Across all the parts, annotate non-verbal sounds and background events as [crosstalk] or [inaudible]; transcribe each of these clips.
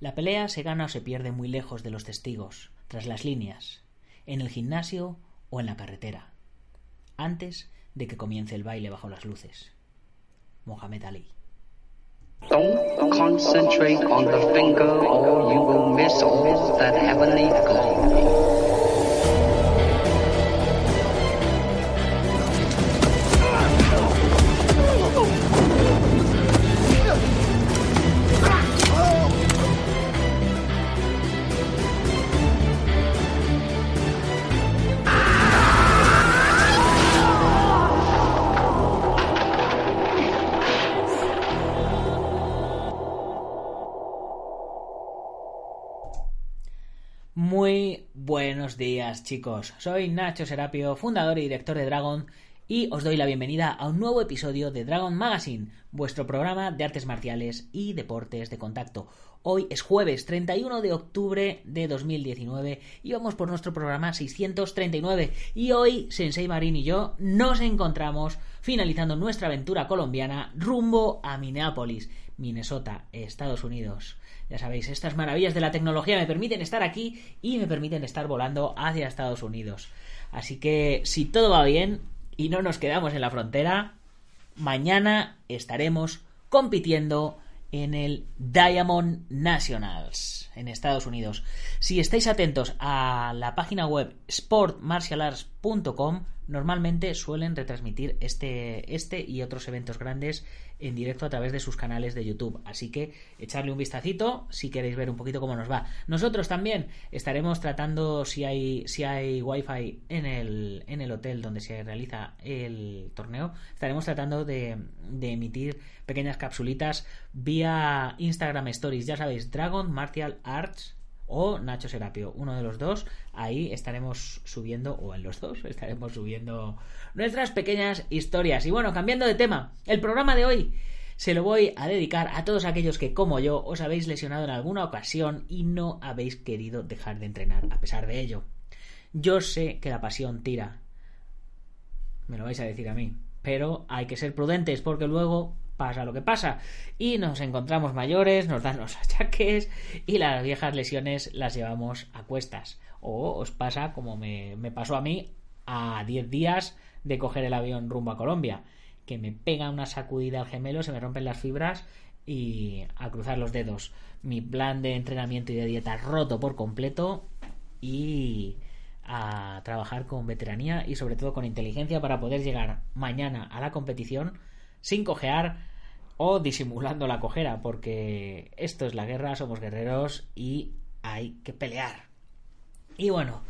La pelea se gana o se pierde muy lejos de los testigos, tras las líneas, en el gimnasio o en la carretera, antes de que comience el baile bajo las luces. Mohamed Ali. Buenos días chicos, soy Nacho Serapio, fundador y director de Dragon y os doy la bienvenida a un nuevo episodio de Dragon Magazine, vuestro programa de artes marciales y deportes de contacto. Hoy es jueves 31 de octubre de 2019 y vamos por nuestro programa 639 y hoy Sensei Marín y yo nos encontramos finalizando nuestra aventura colombiana rumbo a Minneapolis, Minnesota, Estados Unidos. Ya sabéis, estas maravillas de la tecnología me permiten estar aquí y me permiten estar volando hacia Estados Unidos. Así que si todo va bien y no nos quedamos en la frontera, mañana estaremos compitiendo en el Diamond Nationals en Estados Unidos. Si estáis atentos a la página web sportmartialarts.com, normalmente suelen retransmitir este, este y otros eventos grandes en directo a través de sus canales de YouTube. Así que echarle un vistacito si queréis ver un poquito cómo nos va. Nosotros también estaremos tratando si hay, si hay wifi en el, en el hotel donde se realiza el torneo. Estaremos tratando de, de emitir pequeñas capsulitas vía Instagram Stories. Ya sabéis, Dragon Martial Arts o Nacho Serapio, uno de los dos, ahí estaremos subiendo, o en los dos, [laughs] estaremos subiendo nuestras pequeñas historias. Y bueno, cambiando de tema, el programa de hoy se lo voy a dedicar a todos aquellos que, como yo, os habéis lesionado en alguna ocasión y no habéis querido dejar de entrenar a pesar de ello. Yo sé que la pasión tira. Me lo vais a decir a mí. Pero hay que ser prudentes porque luego pasa lo que pasa. Y nos encontramos mayores, nos dan los achaques y las viejas lesiones las llevamos a cuestas. O os pasa como me, me pasó a mí a 10 días de coger el avión rumbo a Colombia. Que me pega una sacudida al gemelo, se me rompen las fibras y a cruzar los dedos. Mi plan de entrenamiento y de dieta roto por completo y a trabajar con veteranía y sobre todo con inteligencia para poder llegar mañana a la competición sin cojear o disimulando la cojera, porque esto es la guerra, somos guerreros y hay que pelear. Y bueno,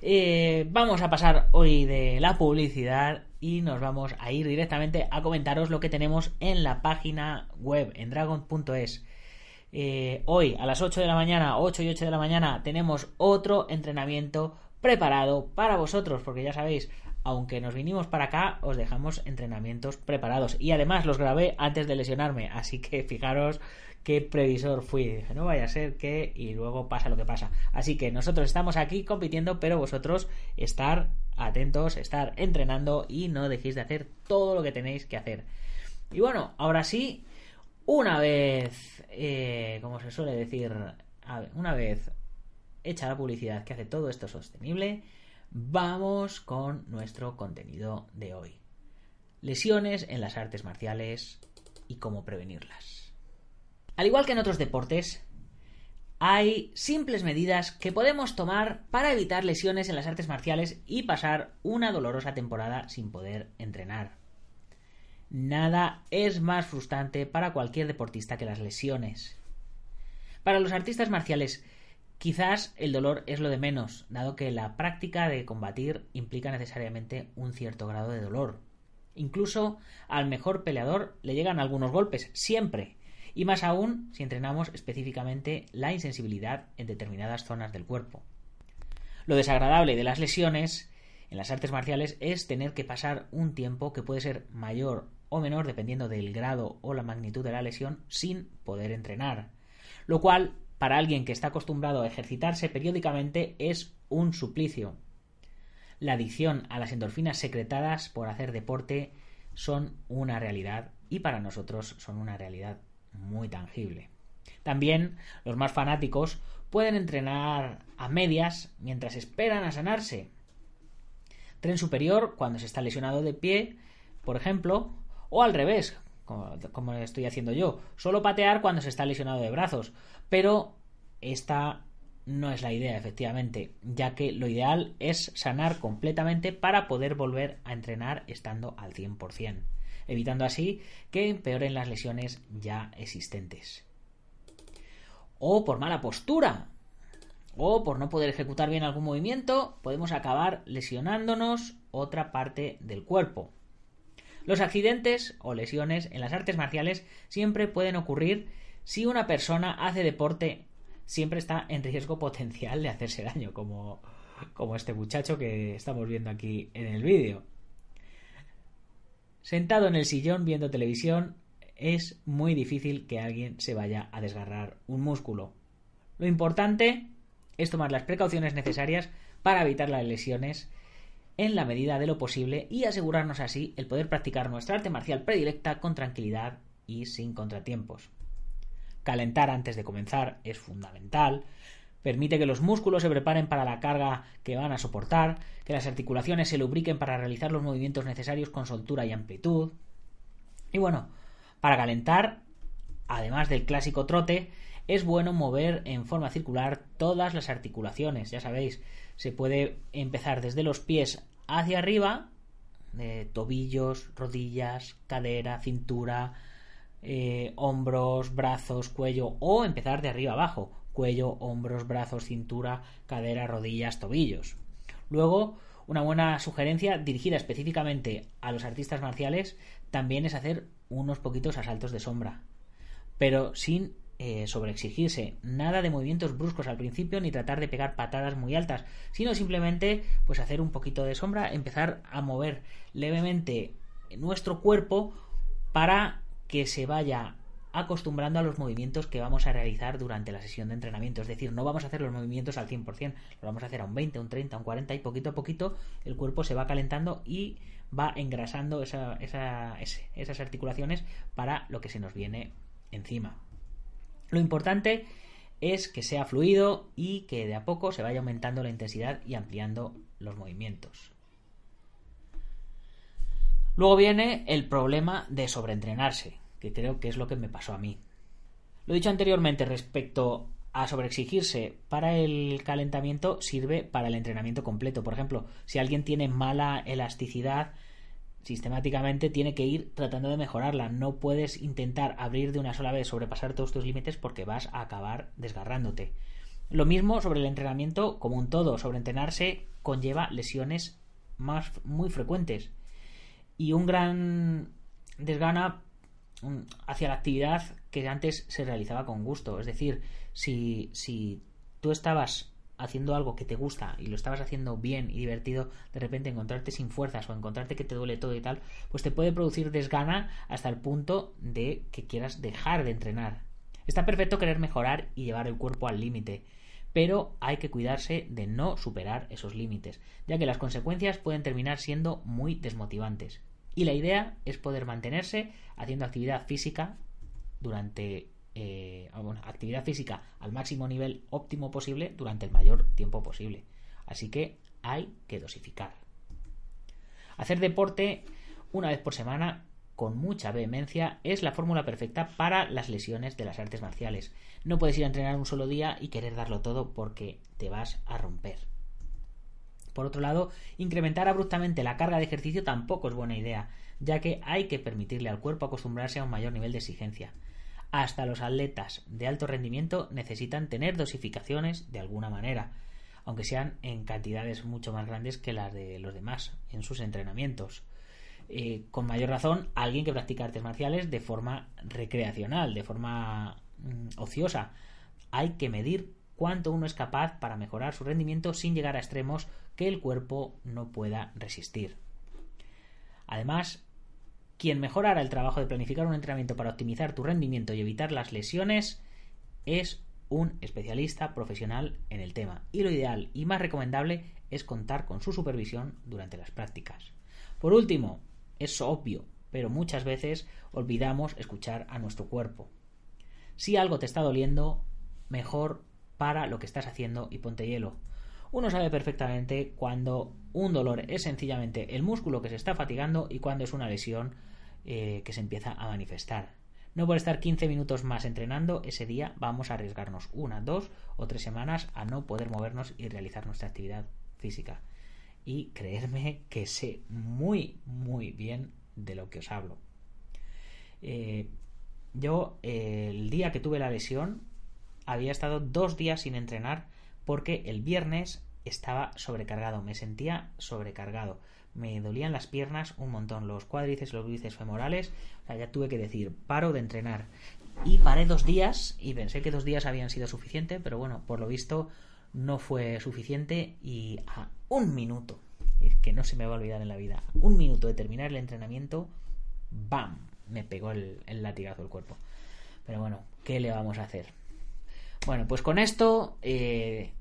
eh, vamos a pasar hoy de la publicidad y nos vamos a ir directamente a comentaros lo que tenemos en la página web, en dragon.es. Eh, hoy a las 8 de la mañana, 8 y 8 de la mañana, tenemos otro entrenamiento preparado para vosotros, porque ya sabéis, aunque nos vinimos para acá, os dejamos entrenamientos preparados. Y además los grabé antes de lesionarme, así que [laughs] fijaros qué previsor fui. Dije, no vaya a ser que y luego pasa lo que pasa. Así que nosotros estamos aquí compitiendo, pero vosotros estar atentos, estar entrenando y no dejéis de hacer todo lo que tenéis que hacer. Y bueno, ahora sí, una vez, eh, como se suele decir, una vez hecha la publicidad que hace todo esto sostenible, vamos con nuestro contenido de hoy. Lesiones en las artes marciales y cómo prevenirlas. Al igual que en otros deportes, hay simples medidas que podemos tomar para evitar lesiones en las artes marciales y pasar una dolorosa temporada sin poder entrenar. Nada es más frustrante para cualquier deportista que las lesiones. Para los artistas marciales Quizás el dolor es lo de menos, dado que la práctica de combatir implica necesariamente un cierto grado de dolor. Incluso al mejor peleador le llegan algunos golpes, siempre, y más aún si entrenamos específicamente la insensibilidad en determinadas zonas del cuerpo. Lo desagradable de las lesiones en las artes marciales es tener que pasar un tiempo que puede ser mayor o menor dependiendo del grado o la magnitud de la lesión sin poder entrenar, lo cual para alguien que está acostumbrado a ejercitarse periódicamente es un suplicio. La adicción a las endorfinas secretadas por hacer deporte son una realidad y para nosotros son una realidad muy tangible. También los más fanáticos pueden entrenar a medias mientras esperan a sanarse. Tren superior cuando se está lesionado de pie, por ejemplo, o al revés, como, estoy haciendo yo, solo patear cuando se está lesionado de brazos. Pero esta no es la idea, efectivamente, ya que lo ideal es sanar completamente para poder volver a entrenar estando al 100%, evitando así que empeoren las lesiones ya existentes. O por mala postura, o por no poder ejecutar bien algún movimiento, podemos acabar lesionándonos otra parte del cuerpo. Los accidentes o lesiones en las artes marciales siempre pueden ocurrir si una persona hace deporte siempre está en riesgo potencial de hacerse daño, como, como este muchacho que estamos viendo aquí en el vídeo. Sentado en el sillón viendo televisión, es muy difícil que alguien se vaya a desgarrar un músculo. Lo importante es tomar las precauciones necesarias para evitar las lesiones en la medida de lo posible y asegurarnos así el poder practicar nuestra arte marcial predilecta con tranquilidad y sin contratiempos. Calentar antes de comenzar es fundamental. Permite que los músculos se preparen para la carga que van a soportar, que las articulaciones se lubriquen para realizar los movimientos necesarios con soltura y amplitud. Y bueno, para calentar, además del clásico trote, es bueno mover en forma circular todas las articulaciones. Ya sabéis, se puede empezar desde los pies hacia arriba, de tobillos, rodillas, cadera, cintura, eh, hombros, brazos, cuello, o empezar de arriba abajo, cuello, hombros, brazos, cintura, cadera, rodillas, tobillos. Luego, una buena sugerencia dirigida específicamente a los artistas marciales también es hacer unos poquitos asaltos de sombra, pero sin eh, sobreexigirse, nada de movimientos bruscos al principio ni tratar de pegar patadas muy altas, sino simplemente pues hacer un poquito de sombra, empezar a mover levemente nuestro cuerpo para que se vaya acostumbrando a los movimientos que vamos a realizar durante la sesión de entrenamiento. Es decir, no vamos a hacer los movimientos al 100%, lo vamos a hacer a un 20, un 30, un 40 y poquito a poquito el cuerpo se va calentando y va engrasando esas articulaciones para lo que se nos viene encima. Lo importante es que sea fluido y que de a poco se vaya aumentando la intensidad y ampliando los movimientos. Luego viene el problema de sobreentrenarse, que creo que es lo que me pasó a mí. Lo dicho anteriormente respecto a sobreexigirse para el calentamiento sirve para el entrenamiento completo. Por ejemplo, si alguien tiene mala elasticidad, sistemáticamente tiene que ir tratando de mejorarla. No puedes intentar abrir de una sola vez, sobrepasar todos tus límites porque vas a acabar desgarrándote. Lo mismo sobre el entrenamiento como un todo. Sobreentrenarse conlleva lesiones más muy frecuentes y un gran desgana mm, hacia la actividad que antes se realizaba con gusto. Es decir, si, si tú estabas haciendo algo que te gusta y lo estabas haciendo bien y divertido, de repente encontrarte sin fuerzas o encontrarte que te duele todo y tal, pues te puede producir desgana hasta el punto de que quieras dejar de entrenar. Está perfecto querer mejorar y llevar el cuerpo al límite, pero hay que cuidarse de no superar esos límites, ya que las consecuencias pueden terminar siendo muy desmotivantes. Y la idea es poder mantenerse haciendo actividad física durante eh, actividad física al máximo nivel óptimo posible durante el mayor tiempo posible. Así que hay que dosificar. Hacer deporte una vez por semana con mucha vehemencia es la fórmula perfecta para las lesiones de las artes marciales. No puedes ir a entrenar un solo día y querer darlo todo porque te vas a romper. Por otro lado, incrementar abruptamente la carga de ejercicio tampoco es buena idea, ya que hay que permitirle al cuerpo acostumbrarse a un mayor nivel de exigencia. Hasta los atletas de alto rendimiento necesitan tener dosificaciones de alguna manera, aunque sean en cantidades mucho más grandes que las de los demás en sus entrenamientos. Eh, con mayor razón, alguien que practica artes marciales de forma recreacional, de forma mm, ociosa. Hay que medir cuánto uno es capaz para mejorar su rendimiento sin llegar a extremos que el cuerpo no pueda resistir. Además, quien mejorará el trabajo de planificar un entrenamiento para optimizar tu rendimiento y evitar las lesiones es un especialista profesional en el tema. Y lo ideal y más recomendable es contar con su supervisión durante las prácticas. Por último, es obvio, pero muchas veces olvidamos escuchar a nuestro cuerpo. Si algo te está doliendo, mejor para lo que estás haciendo y ponte hielo. Uno sabe perfectamente cuando un dolor es sencillamente el músculo que se está fatigando y cuando es una lesión eh, que se empieza a manifestar. No por estar 15 minutos más entrenando, ese día vamos a arriesgarnos una, dos o tres semanas a no poder movernos y realizar nuestra actividad física. Y creerme que sé muy, muy bien de lo que os hablo. Eh, yo, el día que tuve la lesión, había estado dos días sin entrenar porque el viernes estaba sobrecargado, me sentía sobrecargado. Me dolían las piernas un montón, los cuádriceps, los bíceps femorales. O sea, ya tuve que decir, paro de entrenar. Y paré dos días y pensé que dos días habían sido suficiente, pero bueno, por lo visto no fue suficiente y a un minuto, que no se me va a olvidar en la vida, un minuto de terminar el entrenamiento, ¡bam! Me pegó el, latigazo del cuerpo. Pero bueno, ¿qué le vamos a hacer? Bueno, pues con esto eh,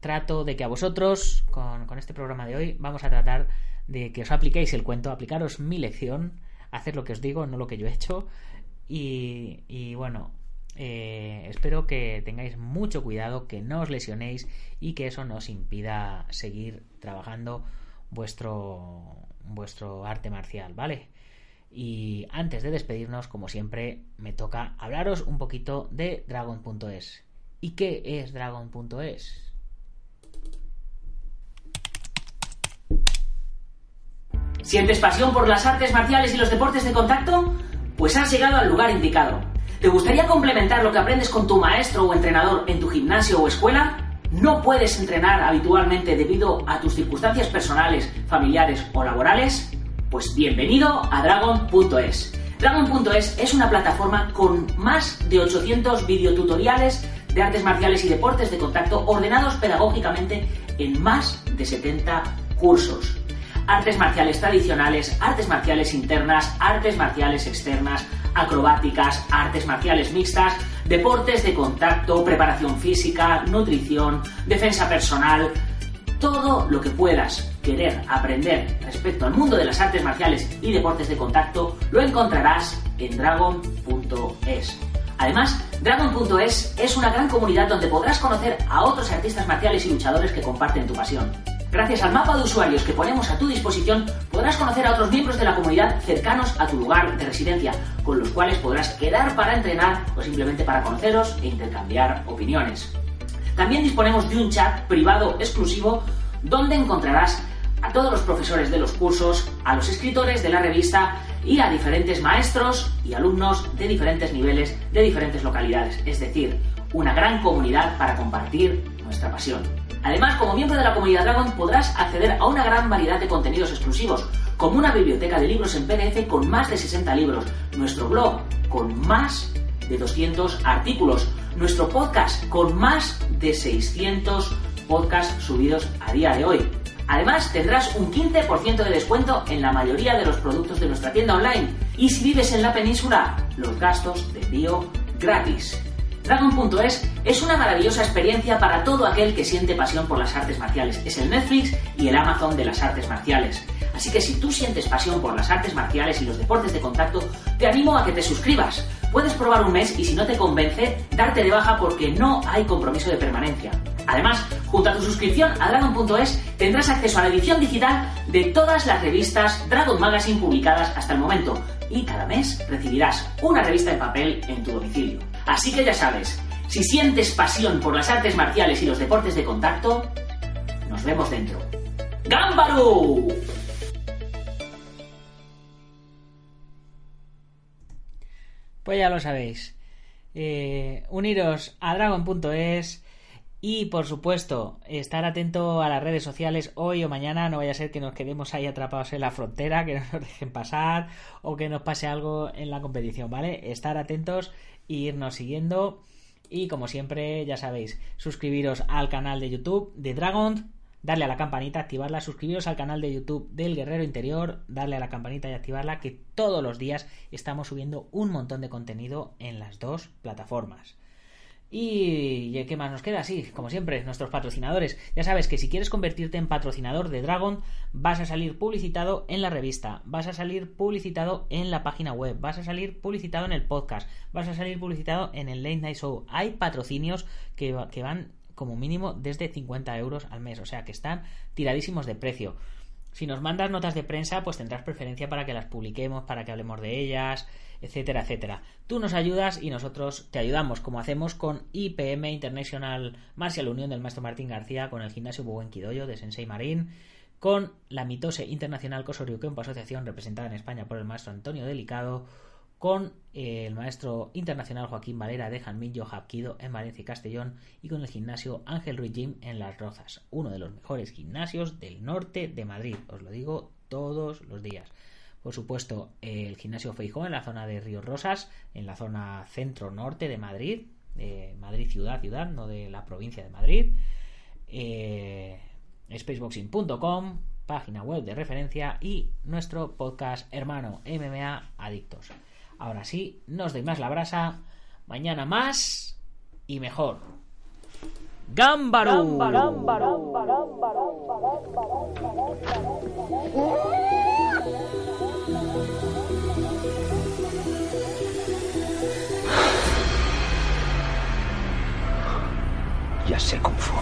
trato de que a vosotros, con, este programa de hoy, vamos a tratar de que os apliquéis el cuento, aplicaros mi lección, hacer lo que os digo, no lo que yo he hecho. Y, bueno, eh, espero que tengáis mucho cuidado, que no os lesionéis y que eso no os impida seguir trabajando vuestro, vuestro arte marcial, ¿vale? Y antes de despedirnos, como siempre, me toca hablaros un poquito de Dragon.es. ¿Y qué es Dragon.es? ¿Sientes pasión por las artes marciales y los deportes de contacto? Pues has llegado al lugar indicado. ¿Te gustaría complementar lo que aprendes con tu maestro o entrenador en tu gimnasio o escuela? ¿No puedes entrenar habitualmente debido a tus circunstancias personales, familiares o laborales? Pues bienvenido a Dragon.es. Dragon.es es una plataforma con más de 800 videotutoriales de artes marciales y deportes de contacto ordenados pedagógicamente en más de 70 cursos artes marciales tradicionales, artes marciales internas, artes marciales externas, acrobáticas, artes marciales mixtas, deportes de contacto, preparación física, nutrición, defensa personal, todo lo que puedas querer aprender respecto al mundo de las artes marciales y deportes de contacto lo encontrarás en dragon.es. Además, Dragon.es es una gran comunidad donde podrás conocer a otros artistas marciales y luchadores que comparten tu pasión. Gracias al mapa de usuarios que ponemos a tu disposición, podrás conocer a otros miembros de la comunidad cercanos a tu lugar de residencia, con los cuales podrás quedar para entrenar o simplemente para conoceros e intercambiar opiniones. También disponemos de un chat privado exclusivo donde encontrarás a todos los profesores de los cursos, a los escritores de la revista y a diferentes maestros y alumnos de diferentes niveles, de diferentes localidades. Es decir, una gran comunidad para compartir nuestra pasión. Además, como miembro de la comunidad Dragon podrás acceder a una gran variedad de contenidos exclusivos, como una biblioteca de libros en PDF con más de 60 libros, nuestro blog con más de 200 artículos, nuestro podcast con más de 600 podcasts subidos a día de hoy. Además, tendrás un 15% de descuento en la mayoría de los productos de nuestra tienda online. Y si vives en la península, los gastos de envío gratis. Dragon.es es una maravillosa experiencia para todo aquel que siente pasión por las artes marciales. Es el Netflix y el Amazon de las artes marciales. Así que si tú sientes pasión por las artes marciales y los deportes de contacto, te animo a que te suscribas. Puedes probar un mes y si no te convence, darte de baja porque no hay compromiso de permanencia. Además, junto a tu suscripción a Dragon.es tendrás acceso a la edición digital de todas las revistas Dragon Magazine publicadas hasta el momento y cada mes recibirás una revista en papel en tu domicilio. Así que ya sabes, si sientes pasión por las artes marciales y los deportes de contacto, nos vemos dentro. ¡Gámbaru! Pues ya lo sabéis. Eh, uniros a dragon.es y por supuesto, estar atento a las redes sociales hoy o mañana, no vaya a ser que nos quedemos ahí atrapados en la frontera, que no [laughs] nos dejen pasar o que nos pase algo en la competición, ¿vale? Estar atentos e irnos siguiendo. Y como siempre, ya sabéis, suscribiros al canal de YouTube de Dragon, darle a la campanita, activarla, suscribiros al canal de YouTube del Guerrero Interior, darle a la campanita y activarla, que todos los días estamos subiendo un montón de contenido en las dos plataformas. Y ¿qué más nos queda? Sí, como siempre, nuestros patrocinadores. Ya sabes que si quieres convertirte en patrocinador de Dragon, vas a salir publicitado en la revista, vas a salir publicitado en la página web, vas a salir publicitado en el podcast, vas a salir publicitado en el Late Night Show. Hay patrocinios que, que van como mínimo desde 50 euros al mes, o sea que están tiradísimos de precio. Si nos mandas notas de prensa, pues tendrás preferencia para que las publiquemos, para que hablemos de ellas, etcétera, etcétera. Tú nos ayudas y nosotros te ayudamos, como hacemos con IPM International Martial Unión del maestro Martín García, con el gimnasio Buen de Sensei Marín, con la Mitose Internacional Kosoryukenpo Asociación representada en España por el maestro Antonio Delicado, con el maestro internacional Joaquín Valera de Janmillo Hapkido en Valencia y Castellón y con el gimnasio Ángel Ruiz Gym en Las Rozas, uno de los mejores gimnasios del norte de Madrid, os lo digo todos los días. Por supuesto, el gimnasio Feijó en la zona de Ríos Rosas, en la zona centro-norte de Madrid, de Madrid ciudad, ciudad, no de la provincia de Madrid. Eh, spaceboxing.com, página web de referencia y nuestro podcast hermano MMA Adictos. Ahora sí, no os más la brasa. Mañana más y mejor. ¡Gámbaro! Ya sé Kung Fu.